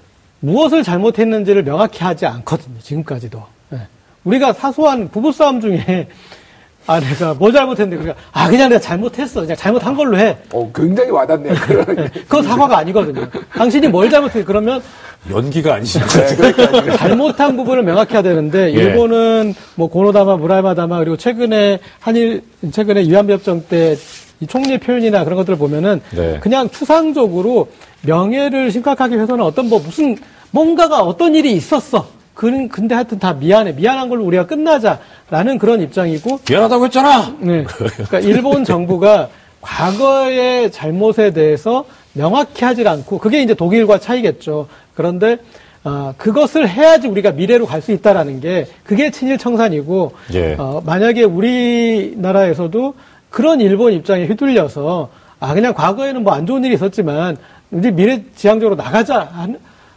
무엇을 잘못했는지를 명확히 하지 않거든요. 지금까지도. 네. 우리가 사소한 부부싸움 중에 (laughs) 아, 내가 뭘 잘못했는데, 그러니까, 아, 그냥 내가 잘못했어. 그냥 잘못한 걸로 해. 어, 굉장히 와닿네요. 네. (laughs) 그건 사과가 아니거든요. 당신이 뭘 잘못해. 그러면. 연기가 아니시죠. 네, (laughs) 잘못한 부분을 명확히 해야 되는데, 예. 일본은 뭐, 고노다마, 무라이마다마, 그리고 최근에 한일, 최근에 위안부 협정 때 이 총리의 표현이나 그런 것들을 보면은, 네. 그냥 추상적으로 명예를 심각하게 훼손한 어떤 뭐 무슨 뭔가가 어떤 일이 있었어. 그, 근데 하여튼 다 미안해. 미안한 걸로 우리가 끝나자라는 그런 입장이고. 미안하다고 했잖아! 네. (laughs) 그러니까 일본 정부가 과거의 잘못에 대해서 명확히 하질 않고, 그게 이제 독일과 차이겠죠. 그런데, 어, 그것을 해야지 우리가 미래로 갈 수 있다라는 게, 그게 친일 청산이고, 예. 어, 만약에 우리나라에서도 그런 일본 입장에 휘둘려서, 아, 그냥 과거에는 뭐 안 좋은 일이 있었지만, 우리 미래 지향적으로 나가자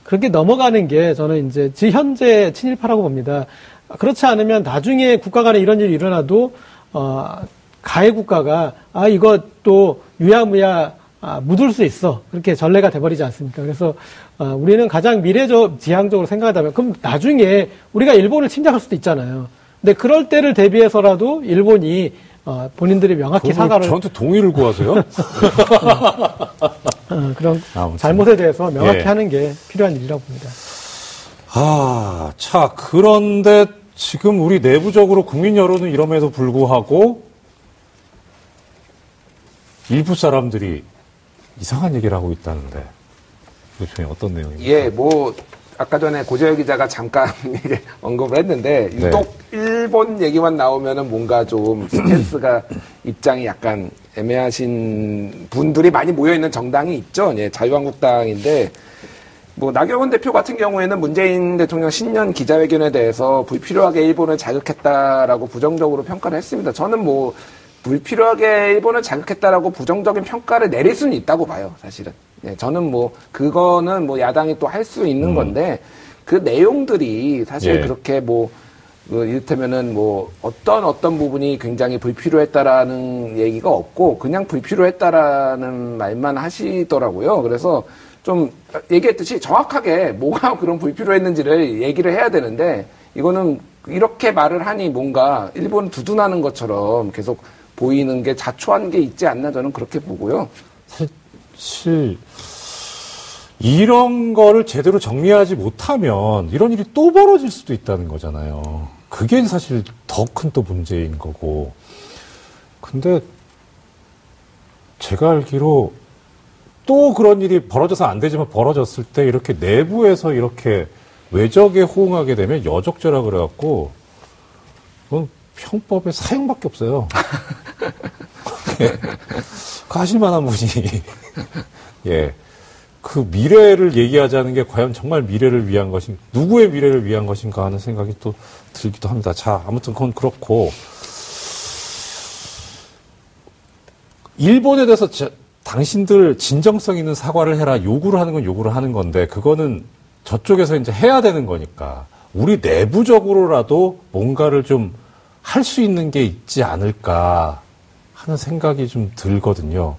그렇게 넘어가는 게 저는 이제 지 현재 친일파라고 봅니다. 그렇지 않으면 나중에 국가 간에 이런 일이 일어나도 어 가해 국가가 아 이것도 유야무야 아, 묻을 수 있어 그렇게 전례가 돼버리지 않습니까? 그래서 어, 우리는 가장 미래적 지향적으로 생각하다면 그럼 나중에 우리가 일본을 침략할 수도 있잖아요. 근데 그럴 때를 대비해서라도 일본이 어, 본인들이 명확히 사과를 저한테 동의를 구하세요? (laughs) 어, 그런 아무튼. 잘못에 대해서 명확히 예. 하는 게 필요한 일이라고 봅니다. 아, 자 그런데 지금 우리 내부적으로 국민 여론은 이럼에도 불구하고 일부 사람들이 이상한 얘기를 하고 있다는데 그중에 어떤 내용입니까? 예, 뭐 아까 전에 고재열 기자가 잠깐 (laughs) 언급을 했는데 네. 또 일본 얘기만 나오면은 뭔가 좀 (clears throat) 스탠스가 입장이 약간 애매하신 분들이 많이 모여 있는 정당이 있죠. 예, 자유한국당인데 뭐 나경원 대표 같은 경우에는 문재인 대통령 신년 기자회견에 대해서 불필요하게 일본을 자극했다라고 부정적으로 평가를 했습니다. 저는 뭐 불필요하게 일본을 자극했다라고 부정적인 평가를 내릴 수는 있다고 봐요, 사실은. 네, 저는 뭐 그거는 뭐 야당이 또 할 수 있는 음. 건데 그 내용들이 사실 예. 그렇게 뭐 그 이를테면은 뭐 어떤 어떤 부분이 굉장히 불필요했다라는 얘기가 없고 그냥 불필요했다라는 말만 하시더라고요. 그래서 좀 얘기했듯이 정확하게 뭐가 (laughs) 그런 불필요했는지를 얘기를 해야 되는데 이거는 이렇게 말을 하니 뭔가 일본 두둔하는 것처럼 계속 보이는 게 자초한 게 있지 않나 저는 그렇게 보고요. 사실 이런 거를 제대로 정리하지 못하면 이런 일이 또 벌어질 수도 있다는 거잖아요. 그게 사실 더 큰 또 문제인 거고. 근데 제가 알기로 또 그런 일이 벌어져서 안 되지만 벌어졌을 때 이렇게 내부에서 이렇게 외적에 호응하게 되면 여적죄라 그래갖고 그건 형법의 사형밖에 없어요. (laughs) 가실 만한 분이 (laughs) 예 그 미래를 얘기하자는 게 과연 정말 미래를 위한 것인, 누구의 미래를 위한 것인가 하는 생각이 또 들기도 합니다. 자, 아무튼 그건 그렇고, 일본에 대해서 저, 당신들 진정성 있는 사과를 해라 요구를 하는 건 요구를 하는 건데, 그거는 저쪽에서 이제 해야 되는 거니까, 우리 내부적으로라도 뭔가를 좀 할 수 있는 게 있지 않을까 하는 생각이 좀 들거든요.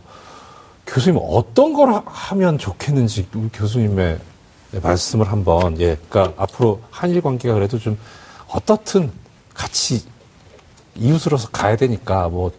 교수님 어떤 걸 하면 좋겠는지 교수님의 말씀을 한번 예, 그러니까 앞으로 한일 관계가 그래도 좀 어떻든 같이 이웃으로서 가야 되니까 뭐뭐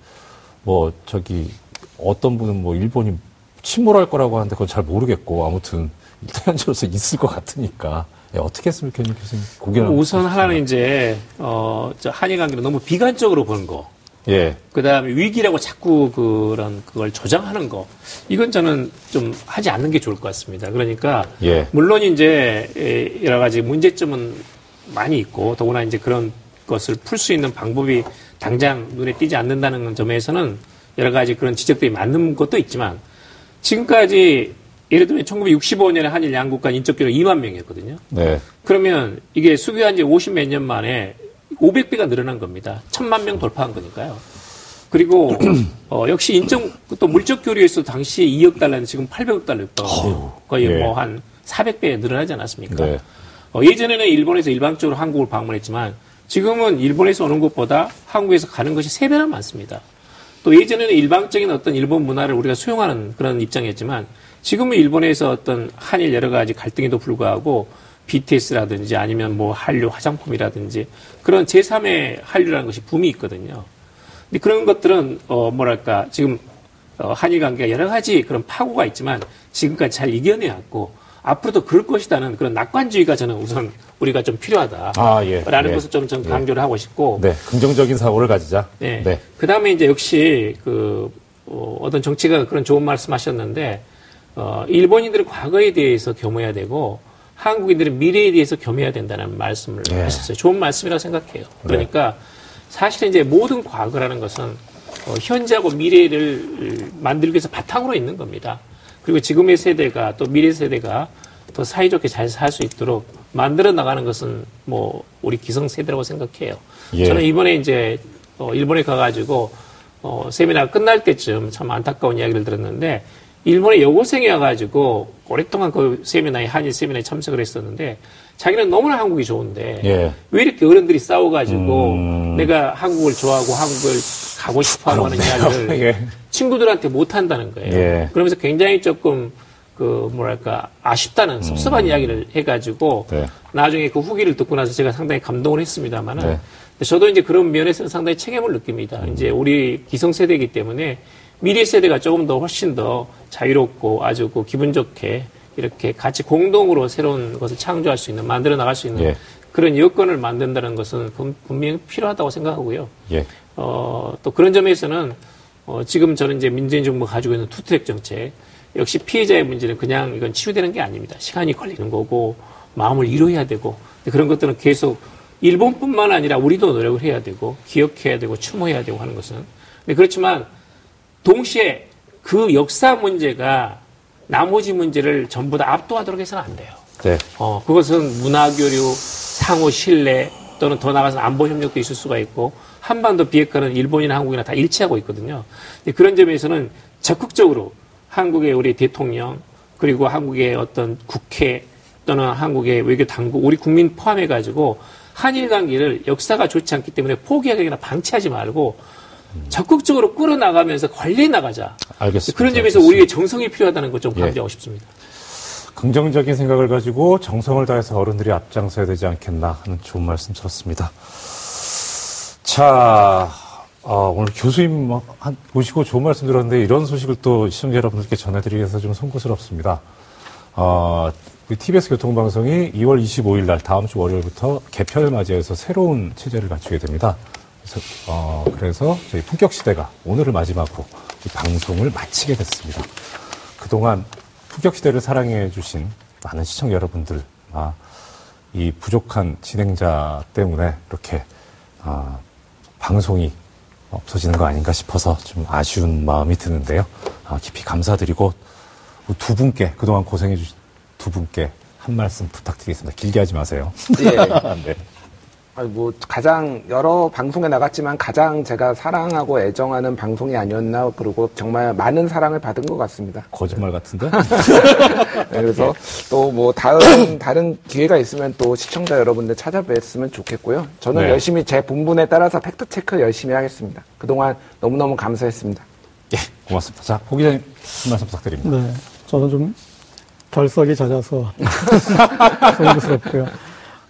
뭐 저기 어떤 분은 뭐 일본이 침몰할 거라고 하는데 그건 잘 모르겠고 아무튼 일단적으로서 있을 것 같으니까 예, 어떻게 했으면 좋겠는 교수님 고개를 우선 하나는 이제 어, 저 한일 관계를 너무 비관적으로 보는 거. 예. 그 다음에 위기라고 자꾸 그런 그걸 조장하는 거. 이건 저는 좀 하지 않는 게 좋을 것 같습니다. 그러니까 예. 물론 이제 여러 가지 문제점은 많이 있고 더구나 이제 그런 것을 풀 수 있는 방법이 당장 눈에 띄지 않는다는 점에서는 여러 가지 그런 지적들이 맞는 것도 있지만 지금까지 예를 들면 1965년에 한일 양국 간 인적 교류 2만 명이었거든요. 네. 그러면 이게 수교한 지 50 몇 년 만에 500배가 늘어난 겁니다. 천만 명 돌파한 거니까요. 그리고 (clears throat) 어, 역시 인적 또 물적 교류에서 당시에 2억 달러는 지금 800억 달러였거든요. 거의 예. 뭐한 400배 늘어나지 않았습니까? 네. 어, 예전에는 일본에서 일방적으로 한국을 방문했지만 지금은 일본에서 오는 것보다 한국에서 가는 것이 3배나 많습니다. 또 예전에는 일방적인 어떤 일본 문화를 우리가 수용하는 그런 입장이었지만 지금은 일본에서 어떤 한일 여러 가지 갈등에도 불구하고 BTS라든지 아니면 뭐 한류 화장품이라든지 그런 제3의 한류라는 것이 붐이 있거든요. 근데 그런 것들은 어 뭐랄까 지금 어 한일 관계가 여러 가지 그런 파고가 있지만 지금까지 잘 이겨내왔고 앞으로도 그럴 것이다는 그런 낙관주의가 저는 우선 우리가 좀 필요하다. 아, 예. 라는 예. 것을 좀, 좀 강조를 하고 싶고. 네. 긍정적인 사고를 가지자. 네. 네. 그 다음에 이제 역시 그, 어, 어떤 정치가 그런 좋은 말씀 하셨는데, 어, 일본인들은 과거에 대해서 겸해야 되고, 한국인들은 미래에 대해서 겸해야 된다는 말씀을 예. 하셨어요. 좋은 말씀이라고 생각해요. 그러니까 사실은 이제 모든 과거라는 것은 어, 현재하고 미래를 만들기 위해서 바탕으로 있는 겁니다. 그리고 지금의 세대가 또 미래 세대가 더 사이좋게 잘 살 수 있도록 만들어 나가는 것은 뭐 우리 기성 세대라고 생각해요. 예. 저는 이번에 이제 어, 일본에 가가지고 어, 세미나가 끝날 때쯤 참 안타까운 이야기를 들었는데 일본에 여고생이 와가지고 오랫동안 그 세미나에 한일 세미나에 참석을 했었는데 자기는 너무나 한국이 좋은데 예. 왜 이렇게 어른들이 싸워가지고 음. 내가 한국을 좋아하고 한국을 가고 싶어하고 하는 이야기를 (laughs) 예. 친구들한테 못 한다는 거예요. 예. 그러면서 굉장히 조금 그 뭐랄까 아쉽다는 섭섭한 이야기를 해가지고 네. 나중에 그 후기를 듣고 나서 제가 상당히 감동을 했습니다만은 네. 저도 이제 그런 면에서는 상당히 책임을 느낍니다. 이제 우리 기성세대이기 때문에 미래 세대가 조금 더 훨씬 더 자유롭고 아주 그 기분 좋게 이렇게 같이 공동으로 새로운 것을 창조할 수 있는 만들어 나갈 수 있는 예. 그런 여건을 만든다는 것은 분- 분명히 필요하다고 생각하고요. 예. 어, 또 그런 점에서는 어, 지금 저는 이제 민주인 정부가 가지고 있는 투트랙 정책 역시 피해자의 문제는 그냥 이건 치유되는 게 아닙니다. 시간이 걸리는 거고 마음을 이뤄야 되고 그런 것들은 계속 일본뿐만 아니라 우리도 노력을 해야 되고 기억해야 되고 추모해야 되고 하는 것은 근데 그렇지만 동시에 그 역사 문제가 나머지 문제를 전부 다 압도하도록 해서는 안 돼요. 네. 어, 그것은 문화교류, 상호 신뢰 또는 더 나아가서 안보 협력도 있을 수가 있고 한반도 비핵화는 일본이나 한국이나 다 일치하고 있거든요. 그런 점에서는 적극적으로 한국의 우리 대통령 그리고 한국의 어떤 국회 또는 한국의 외교 당국 우리 국민 포함해 가지고 한일 관계를 역사가 좋지 않기 때문에 포기하거나 방치하지 말고 적극적으로 끌어나가면서 관리해 나가자. 알겠습니다. 그런 점에서 알겠습니다. 우리의 정성이 필요하다는 것좀 예. 강조하고 싶습니다. 긍정적인 생각을 가지고 정성을 다해서 어른들이 앞장서야 되지 않겠나 하는 좋은 말씀 들었습니다. 자, 어, 오늘 교수님 막 한, 모시고 좋은 말씀 들었는데 이런 소식을 또 시청자 여러분들께 전해드리기 위해서 좀 송구스럽습니다. 어, 우리 TBS 교통방송이 2월 25일 날 다음 주 월요일부터 개편을 맞이해서 새로운 체제를 갖추게 됩니다. 그래서, 어, 그래서 저희 품격 시대가 오늘을 마지막으로 이 방송을 마치게 됐습니다. 그동안 품격 시대를 사랑해 주신 많은 시청자 여러분들, 아, 이 부족한 진행자 때문에 이렇게, 아, 방송이 없어지는 거 아닌가 싶어서 좀 아쉬운 마음이 드는데요. 아, 깊이 감사드리고 두 분께 그동안 고생해 주신 두 분께 한 말씀 부탁드리겠습니다. 길게 하지 마세요. 예. (laughs) 네. 아니, 뭐 가장 여러 방송에 나갔지만 가장 제가 사랑하고 애정하는 방송이 아니었나 그리고 정말 많은 사랑을 받은 것 같습니다. 거짓말 같은데? (laughs) 네, 그래서 또 뭐 다른 (coughs) 다른 기회가 있으면 또 시청자 여러분들 찾아뵀으면 좋겠고요. 저는 네. 열심히 제 본분에 따라서 fact check 열심히 하겠습니다. 그동안 너무너무 감사했습니다. 예, 고맙습니다. 자, 호 기자님 한 말씀 부탁드립니다. 네, 저는 좀 결석이 잦아서 (laughs) (laughs) 송구스럽고요.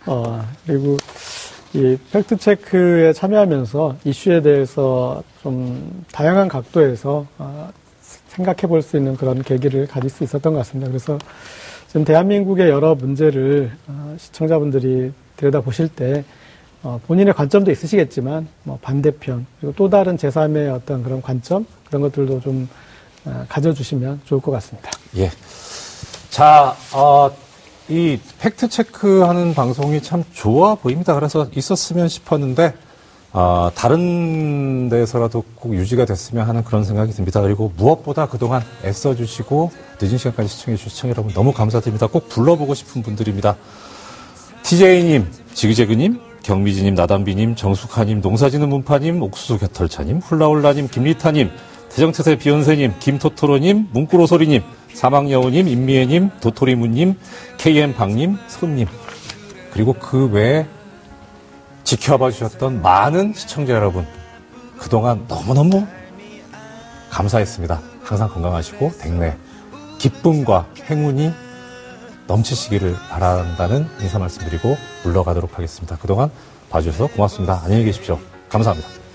어, 그리고 이 fact check에 참여하면서 이슈에 대해서 좀 다양한 각도에서 어, 생각해 볼 수 있는 그런 계기를 가질 수 있었던 것 같습니다. 그래서 지금 대한민국의 여러 문제를 어, 시청자분들이 들여다 보실 때 어, 본인의 관점도 있으시겠지만 뭐 반대편 그리고 또 다른 제3의 어떤 그런 관점 그런 것들도 좀 어, 가져주시면 좋을 것 같습니다. 예. 자, 어, 이 팩트 체크하는 방송이 참 좋아 보입니다. 그래서 있었으면 싶었는데 어, 다른 데서라도 꼭 유지가 됐으면 하는 그런 생각이 듭니다. 그리고 무엇보다 그동안 애써주시고 늦은 시간까지 시청해주신 시청 여러분 너무 감사드립니다. 꼭 불러보고 싶은 분들입니다. TJ님, 지그재그님, 경미지님, 나담비님, 정숙하님, 농사지는 문파님, 옥수수 겨털차님, 훌라훌라님, 김리타님, 대정태세 비욘세님, 김토토로님, 문구로소리님, 사막여우님, 임미애님, 도토리무님, KM방님, 손님, 그리고 그 외에 지켜봐 주셨던 많은 시청자 여러분, 그동안 너무너무 감사했습니다. 항상 건강하시고, 댁내 기쁨과 행운이 넘치시기를 바란다는 인사 말씀드리고 물러가도록 하겠습니다. 그동안 봐주셔서 고맙습니다. 안녕히 계십시오. 감사합니다.